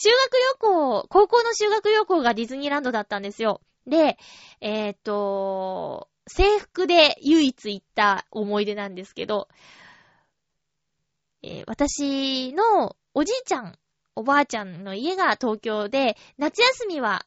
旅行、高校の修学旅行がディズニーランドだったんですよ。で、えっ、ー、と、制服で唯一行った思い出なんですけど、えー、私のおじいちゃん、おばあちゃんの家が東京で、夏休みは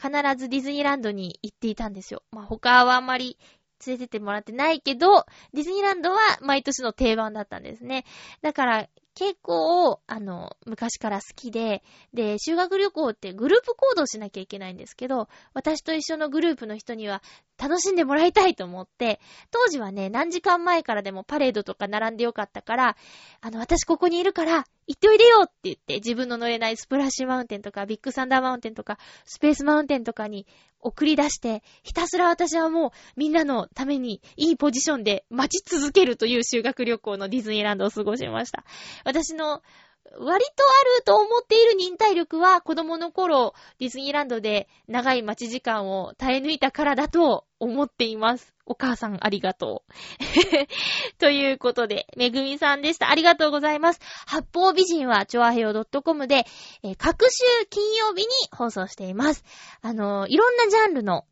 必ずディズニーランドに行っていたんですよ。まあ、他はあんまり連れてってもらってないけど、ディズニーランドは毎年の定番だったんですね。だから、結構、あの、昔から好きで、で、修学旅行ってグループ行動しなきゃいけないんですけど、私と一緒のグループの人には楽しんでもらいたいと思って、当時はね、何時間前からでもパレードとか並んでよかったから、あの、私ここにいるから、行っておいでよって言って、自分の乗れないスプラッシュマウンテンとか、ビッグサンダーマウンテンとか、スペースマウンテンとかに送り出して、ひたすら私はもうみんなのためにいいポジションで待ち続けるという修学旅行のディズニーランドを過ごしました。私の割とあると思っている忍耐力は子供の頃ディズニーランドで長い待ち時間を耐え抜いたからだと思っています。お母さんありがとう。ということで、めぐみさんでした。ありがとうございます。八方美人は、ちょあへよ .com で、えー、各週金曜日に放送しています。あのー、いろんなジャンルの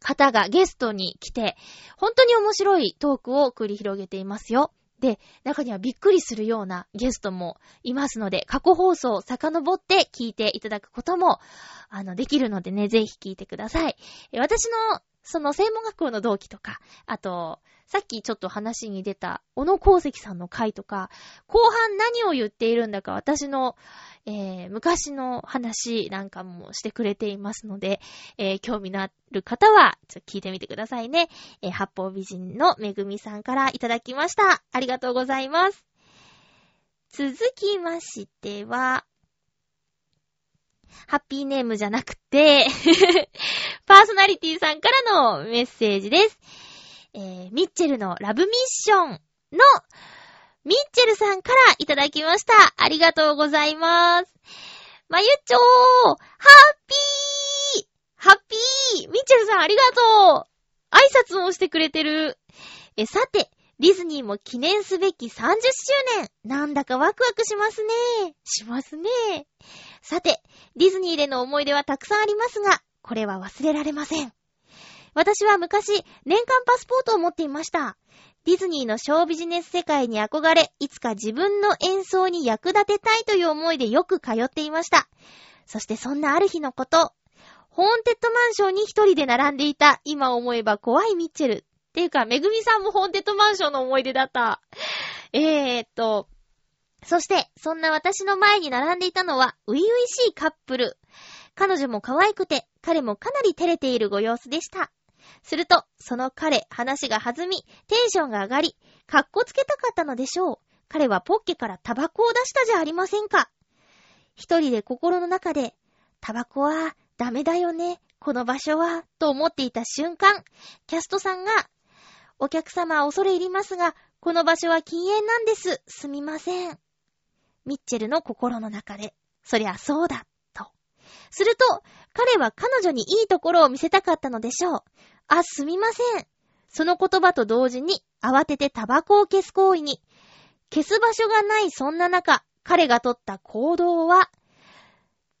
方がゲストに来て、本当に面白いトークを繰り広げていますよ。で、中にはびっくりするようなゲストもいますので、過去放送を遡って聞いていただくことも、あの、できるのでね、ぜひ聞いてください。私の、その専門学校の同期とか、あと、さっきちょっと話に出た、小野功石さんの回とか、後半何を言っているんだか私の、えー、昔の話なんかもしてくれていますので、えー、興味のある方は、ちょっと聞いてみてくださいね。えー、八方美人のめぐみさんからいただきました。ありがとうございます。続きましては、ハッピーネームじゃなくて パーソナリティさんからのメッセージです。えー、ミッチェルのラブミッションの、ミッチェルさんからいただきました。ありがとうございます。まゆっちょーハッピーハッピーミッチェルさんありがとう挨拶もしてくれてる。え、さて、ディズニーも記念すべき30周年。なんだかワクワクしますね。しますね。さて、ディズニーでの思い出はたくさんありますが、これは忘れられません。私は昔、年間パスポートを持っていました。ディズニーのショービジネス世界に憧れ、いつか自分の演奏に役立てたいという思いでよく通っていました。そしてそんなある日のこと、ホーンテッドマンションに一人で並んでいた、今思えば怖いミッチェル。っていうか、めぐみさんもホーンテッドマンションの思い出だった。えーっと、そして、そんな私の前に並んでいたのは、ういういしいカップル。彼女も可愛くて、彼もかなり照れているご様子でした。すると、その彼、話が弾み、テンションが上がり、かっこつけたかったのでしょう。彼はポッケからタバコを出したじゃありませんか。一人で心の中で、タバコはダメだよね。この場所は、と思っていた瞬間、キャストさんが、お客様恐れ入りますが、この場所は禁煙なんです。すみません。ミッチェルの心の中で、そりゃそうだ、と。すると、彼は彼女にいいところを見せたかったのでしょう。あ、すみません。その言葉と同時に、慌ててタバコを消す行為に、消す場所がないそんな中、彼が取った行動は、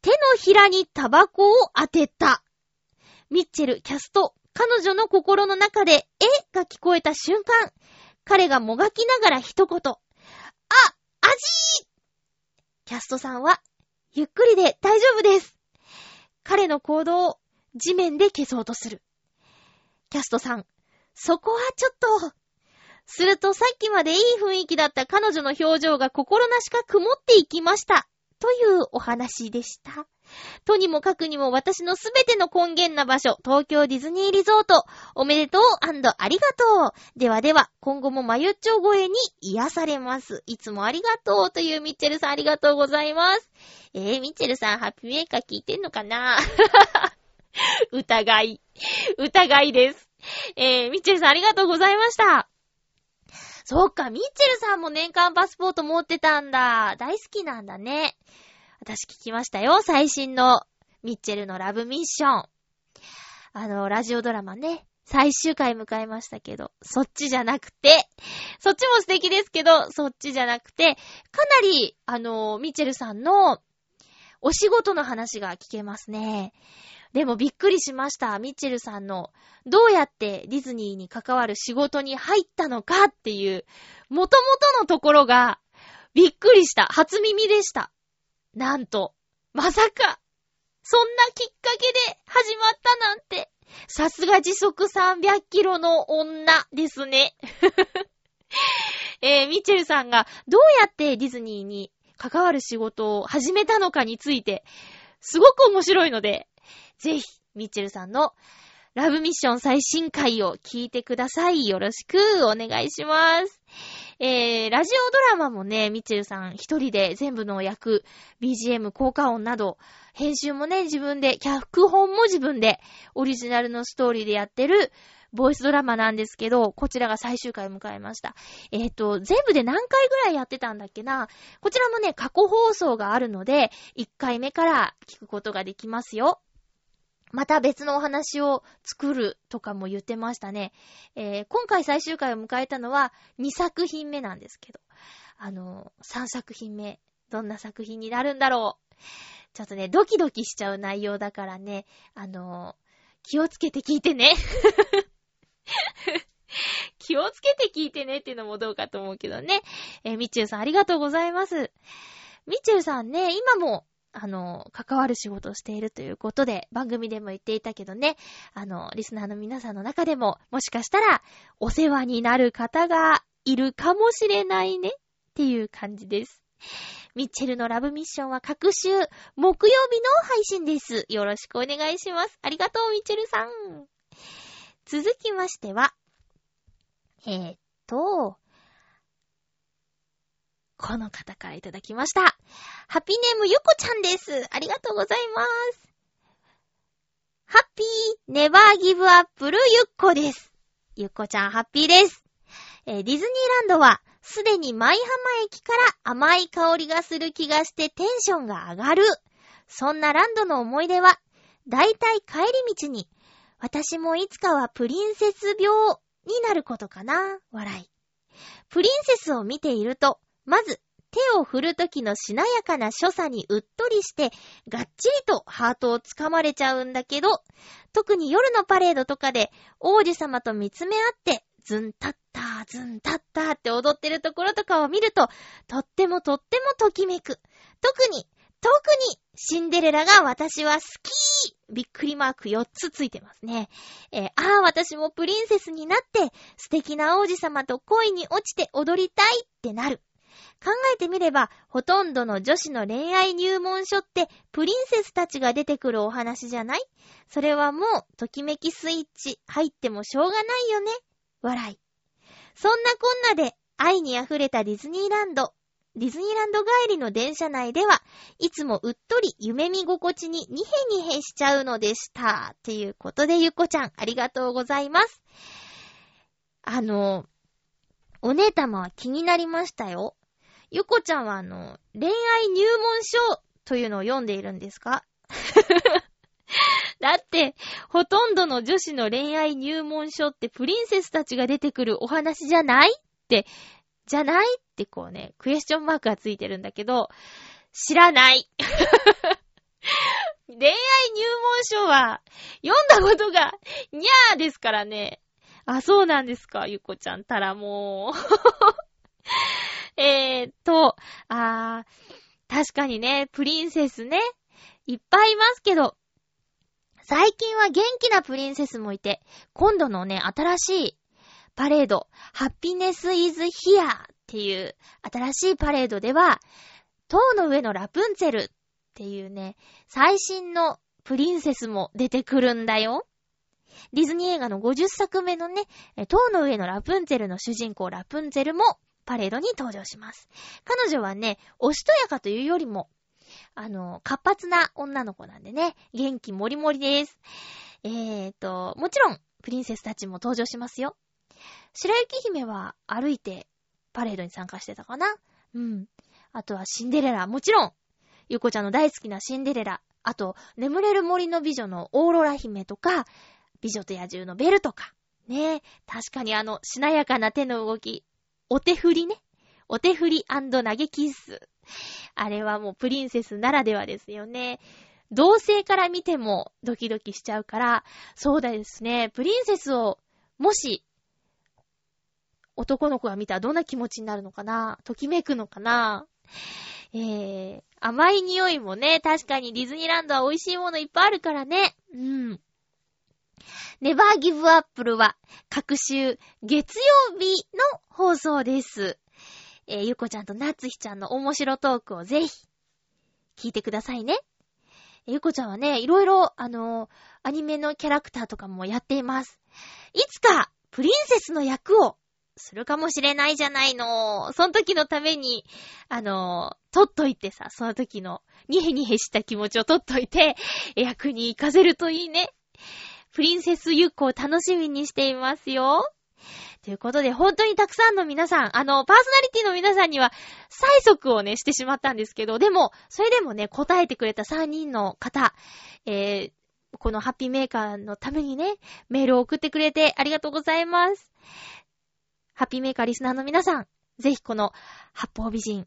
手のひらにタバコを当てた。ミッチェル、キャスト、彼女の心の中で、え？が聞こえた瞬間、彼がもがきながら一言、あ、味キャストさんは、ゆっくりで大丈夫です。彼の行動を地面で消そうとする。キャストさん、そこはちょっと。するとさっきまでいい雰囲気だった彼女の表情が心なしか曇っていきました。というお話でした。とにもかくにも私のすべての根源な場所、東京ディズニーリゾート、おめでとうありがとう。ではでは、今後もまゆっちょ声に癒されます。いつもありがとうというミッチェルさんありがとうございます。えー、ミッチェルさん、ハッピーメーカー聞いてんのかな？疑い。疑いです。えー、ミッチェルさんありがとうございました。そっか、ミッチェルさんも年間パスポート持ってたんだ。大好きなんだね。私聞きましたよ。最新のミッチェルのラブミッション。あの、ラジオドラマね。最終回迎えましたけど、そっちじゃなくて、そっちも素敵ですけど、そっちじゃなくて、かなり、あの、ミッチェルさんのお仕事の話が聞けますね。でもびっくりしました。ミッチェルさんの、どうやってディズニーに関わる仕事に入ったのかっていう、元々のところが、びっくりした。初耳でした。なんと、まさか、そんなきっかけで始まったなんて、さすが時速300キロの女ですね。えー、ミッチェルさんがどうやってディズニーに関わる仕事を始めたのかについて、すごく面白いので、ぜひ、ミッチェルさんのラブミッション最新回を聞いてください。よろしくお願いします。えー、ラジオドラマもね、ミッチェルさん一人で全部の役、BGM、効果音など、編集もね、自分で、脚本も自分で、オリジナルのストーリーでやってる、ボイスドラマなんですけど、こちらが最終回を迎えました。えっ、ー、と、全部で何回ぐらいやってたんだっけな？こちらもね、過去放送があるので、1回目から聞くことができますよ。また別のお話を作るとかも言ってましたね。えー、今回最終回を迎えたのは2作品目なんですけど、あのー、3作品目、どんな作品になるんだろう。ちょっとね、ドキドキしちゃう内容だからね、あのー、気をつけて聞いてね。気をつけて聞いてねっていうのもどうかと思うけどね。えー、ミッチェルさんありがとうございます。ミッチェルさんね、今もあの、関わる仕事をしているということで、番組でも言っていたけどね、あの、リスナーの皆さんの中でも、もしかしたら、お世話になる方がいるかもしれないね、っていう感じです。ミッチェルのラブミッションは各週、木曜日の配信です。よろしくお願いします。ありがとう、ミッチェルさん。続きましては、えー、っと、この方からいただきました。ハッピーネームゆこちゃんです。ありがとうございます。ハッピーネバーギブアップルゆっこです。ゆっこちゃんハッピーです。えー、ディズニーランドはすでに舞浜駅から甘い香りがする気がしてテンションが上がる。そんなランドの思い出は、だいたい帰り道に、私もいつかはプリンセス病になることかな。笑い。プリンセスを見ていると、まず、手を振るときのしなやかな所作にうっとりして、がっちりとハートをつかまれちゃうんだけど、特に夜のパレードとかで王子様と見つめ合って、ズンタッター、ズンタッターって踊ってるところとかを見ると、とってもとってもときめく。特に、特に、シンデレラが私は好きびっくりマーク4つついてますね。えー、ああ、私もプリンセスになって、素敵な王子様と恋に落ちて踊りたいってなる。考えてみれば、ほとんどの女子の恋愛入門書って、プリンセスたちが出てくるお話じゃない？それはもう、ときめきスイッチ入ってもしょうがないよね？笑い。そんなこんなで、愛に溢れたディズニーランド。ディズニーランド帰りの電車内では、いつもうっとり夢見心地にニヘニヘしちゃうのでした。っていうことで、ゆっこちゃん、ありがとうございます。あの、お姉様は気になりましたよ。ゆこちゃんはあの、恋愛入門書というのを読んでいるんですか？だって、ほとんどの女子の恋愛入門書ってプリンセスたちが出てくるお話じゃないってじゃないってこうね、クエスチョンマークがついてるんだけど、知らない。恋愛入門書は読んだことがにゃーですからね。あ、そうなんですか、ゆこちゃんたらもう。えーと、あー、確かにね、プリンセスね、いっぱいいますけど、最近は元気なプリンセスもいて、今度のね、新しいパレード、ハッピネスイズヒアっていう新しいパレードでは、塔の上のラプンツェルっていうね、最新のプリンセスも出てくるんだよ。ディズニー映画の50作目のね、塔の上のラプンツェルの主人公ラプンツェルもパレードに登場します。彼女はね、おしとやかというよりも、あの、活発な女の子なんでね、元気もりもりです。えーと、もちろん、プリンセスたちも登場しますよ。白雪姫は歩いてパレードに参加してたかなうん。あとはシンデレラ。もちろん、ゆこちゃんの大好きなシンデレラ。あと、眠れる森の美女のオーロラ姫とか、美女と野獣のベルとか。ねえ、確かにあの、しなやかな手の動き。お手振りね。お手振り投げキッス。あれはもうプリンセスならではですよね。同性から見てもドキドキしちゃうから、そうだですね。プリンセスを、もし男の子が見たらどんな気持ちになるのかな？ときめくのかな？えー、甘い匂いもね、確かにディズニーランドは美味しいものいっぱいあるからね。うん。ネバーギブアップルは、各週月曜日の放送です。えー、ゆこちゃんとなつひちゃんの面白トークをぜひ、聞いてくださいね。ゆこちゃんはね、いろいろ、あのー、アニメのキャラクターとかもやっています。いつか、プリンセスの役をするかもしれないじゃないの。その時のために、あの、取っといてさ、その時の、ニヘニヘした気持ちを取っといて、役に活かせるといいね。プリンセスユッコを楽しみにしていますよ。ということで、本当にたくさんの皆さん、あの、パーソナリティの皆さんには、催促をね、してしまったんですけど、でも、それでもね、答えてくれた3人の方、えー、このハッピーメーカーのためにね、メールを送ってくれてありがとうございます。ハッピーメーカーリスナーの皆さん、ぜひこの、八方美人、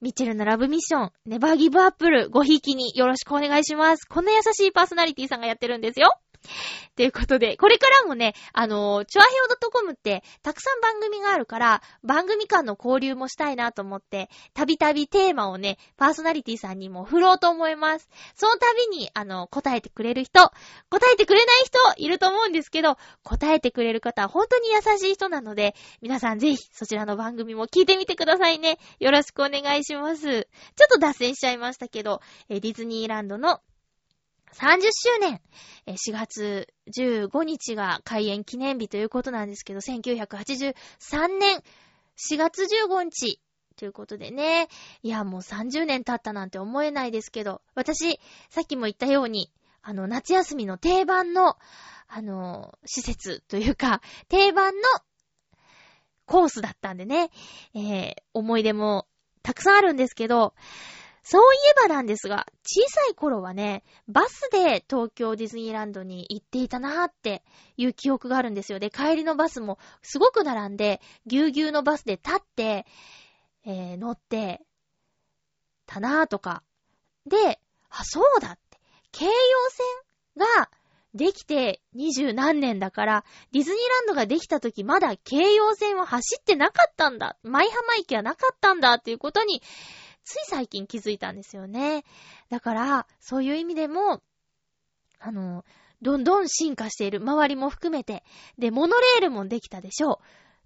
ミッチェルのラブミッション、ネバーギブアップル、ごひいきによろしくお願いします。こんな優しいパーソナリティさんがやってるんですよ。ということで、これからもね、あの、チョアヘオ .com ってたくさん番組があるから、番組間の交流もしたいなと思って、たびたびテーマをね、パーソナリティさんにも振ろうと思います。その度に、あの、答えてくれる人、答えてくれない人いると思うんですけど、答えてくれる方は本当に優しい人なので、皆さんぜひそちらの番組も聞いてみてくださいね。よろしくお願いします。ちょっと脱線しちゃいましたけど、ディズニーランドの30周年、4月15日が開園記念日ということなんですけど、1983年4月15日ということでね。いや、もう30年経ったなんて思えないですけど、私、さっきも言ったように、あの、夏休みの定番の、あの、施設というか、定番のコースだったんでね、えー、思い出もたくさんあるんですけど、そういえばなんですが、小さい頃はね、バスで東京ディズニーランドに行っていたなーっていう記憶があるんですよ。で、帰りのバスもすごく並んで、ぎゅうぎゅうのバスで立って、えー、乗って、たなーとか。で、あ、そうだって。京葉線ができて二十何年だから、ディズニーランドができた時まだ京葉線は走ってなかったんだ。舞浜駅はなかったんだっていうことについ最近気づいたんですよね。だから、そういう意味でも、あの、どんどん進化している。周りも含めて。で、モノレールもできたでしょう。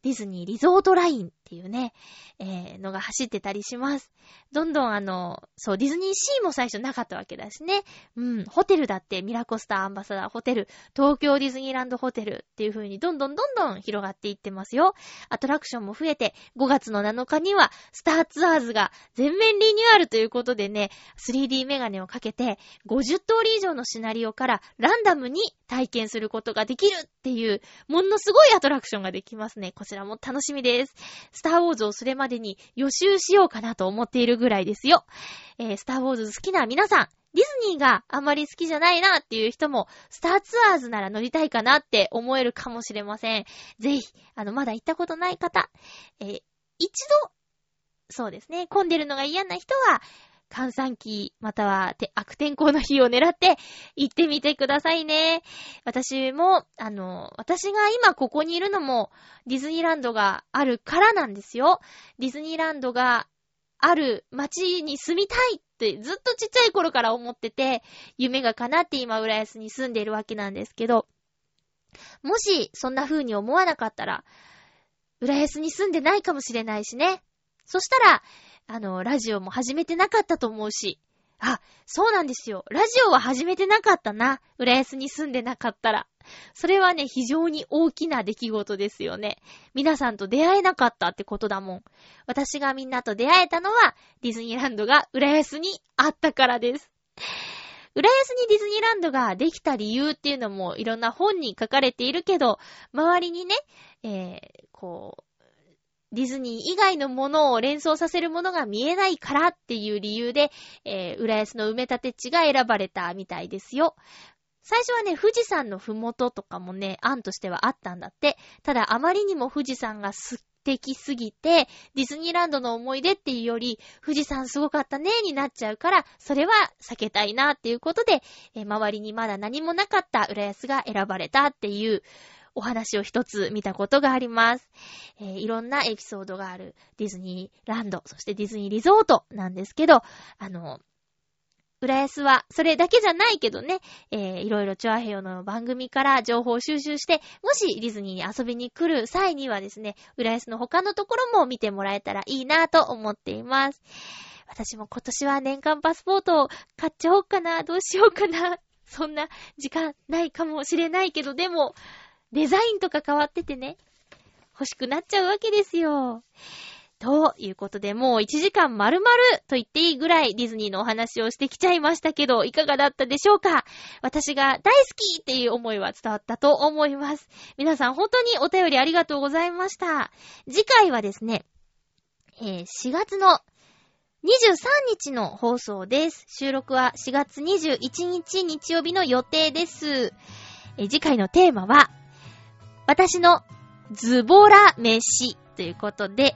ディズニーリゾートラインっていうね、えー、のが走ってたりします。どんどんあの、そう、ディズニーシーも最初なかったわけだしね。うん、ホテルだってミラコスターアンバサダーホテル、東京ディズニーランドホテルっていう風にどんどんどんどん広がっていってますよ。アトラクションも増えて、5月の7日にはスターツアーズが全面リニューアルということでね、3D メガネをかけて50通り以上のシナリオからランダムに体験することができるっていう、ものすごいアトラクションができますね。こちらも楽しみです。スターウォーズをそれまでに予習しようかなと思っているぐらいですよ。えー、スターウォーズ好きな皆さん、ディズニーがあまり好きじゃないなっていう人も、スターツアーズなら乗りたいかなって思えるかもしれません。ぜひ、あの、まだ行ったことない方、えー、一度、そうですね、混んでるのが嫌な人は、閑散期、または悪天候の日を狙って行ってみてくださいね。私も、あの、私が今ここにいるのもディズニーランドがあるからなんですよ。ディズニーランドがある街に住みたいってずっとちっちゃい頃から思ってて、夢が叶って今浦安に住んでいるわけなんですけど、もしそんな風に思わなかったら、浦安に住んでないかもしれないしね。そしたら、あの、ラジオも始めてなかったと思うし。あ、そうなんですよ。ラジオは始めてなかったな。浦安に住んでなかったら。それはね、非常に大きな出来事ですよね。皆さんと出会えなかったってことだもん。私がみんなと出会えたのは、ディズニーランドが浦安にあったからです。浦安にディズニーランドができた理由っていうのもいろんな本に書かれているけど、周りにね、えー、こう、ディズニー以外のものを連想させるものが見えないからっていう理由で、えー、浦安の埋め立て地が選ばれたみたいですよ。最初はね、富士山のふもととかもね、案としてはあったんだって。ただ、あまりにも富士山が素敵すぎて、ディズニーランドの思い出っていうより、富士山すごかったねになっちゃうから、それは避けたいなっていうことで、えー、周りにまだ何もなかった浦安が選ばれたっていうお話を一つ見たことがあります。えー、いろんなエピソードがあるディズニーランド、そしてディズニーリゾートなんですけど、あの、浦安は、それだけじゃないけどね、えー、いろいろチョアヘヨの番組から情報を収集して、もしディズニーに遊びに来る際にはですね、浦安の他のところも見てもらえたらいいなと思っています。私も今年は年間パスポートを買っちゃおうかな、どうしようかな。そんな時間ないかもしれないけど、でも、デザインとか変わっててね、欲しくなっちゃうわけですよ。ということで、もう1時間丸々と言っていいぐらいディズニーのお話をしてきちゃいましたけど、いかがだったでしょうか？私が大好きっていう思いは伝わったと思います。皆さん本当にお便りありがとうございました。次回はですね、えー、4月の23日の放送です。収録は4月21日日曜日の予定です。え、次回のテーマは、私のズボラ飯ということで、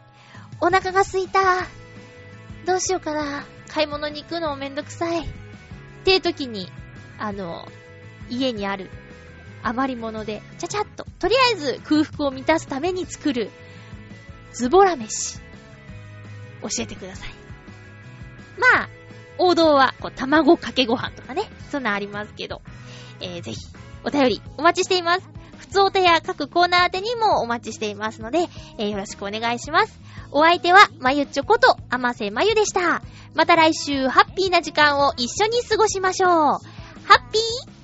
お腹が空いた。どうしようかな。買い物に行くのもめんどくさい。っていう時に、あの、家にある余り物で、ちゃちゃっと、とりあえず空腹を満たすために作る、ズボラ飯。教えてください。まあ、王道は、こう、卵かけご飯とかね、そんなありますけど、えー、ぜひ、お便りお待ちしています。普通お手や各コーナー宛てにもお待ちしていますので、えー、よろしくお願いします。お相手は、まゆちょこと、あませまゆでした。また来週、ハッピーな時間を一緒に過ごしましょう。ハッピー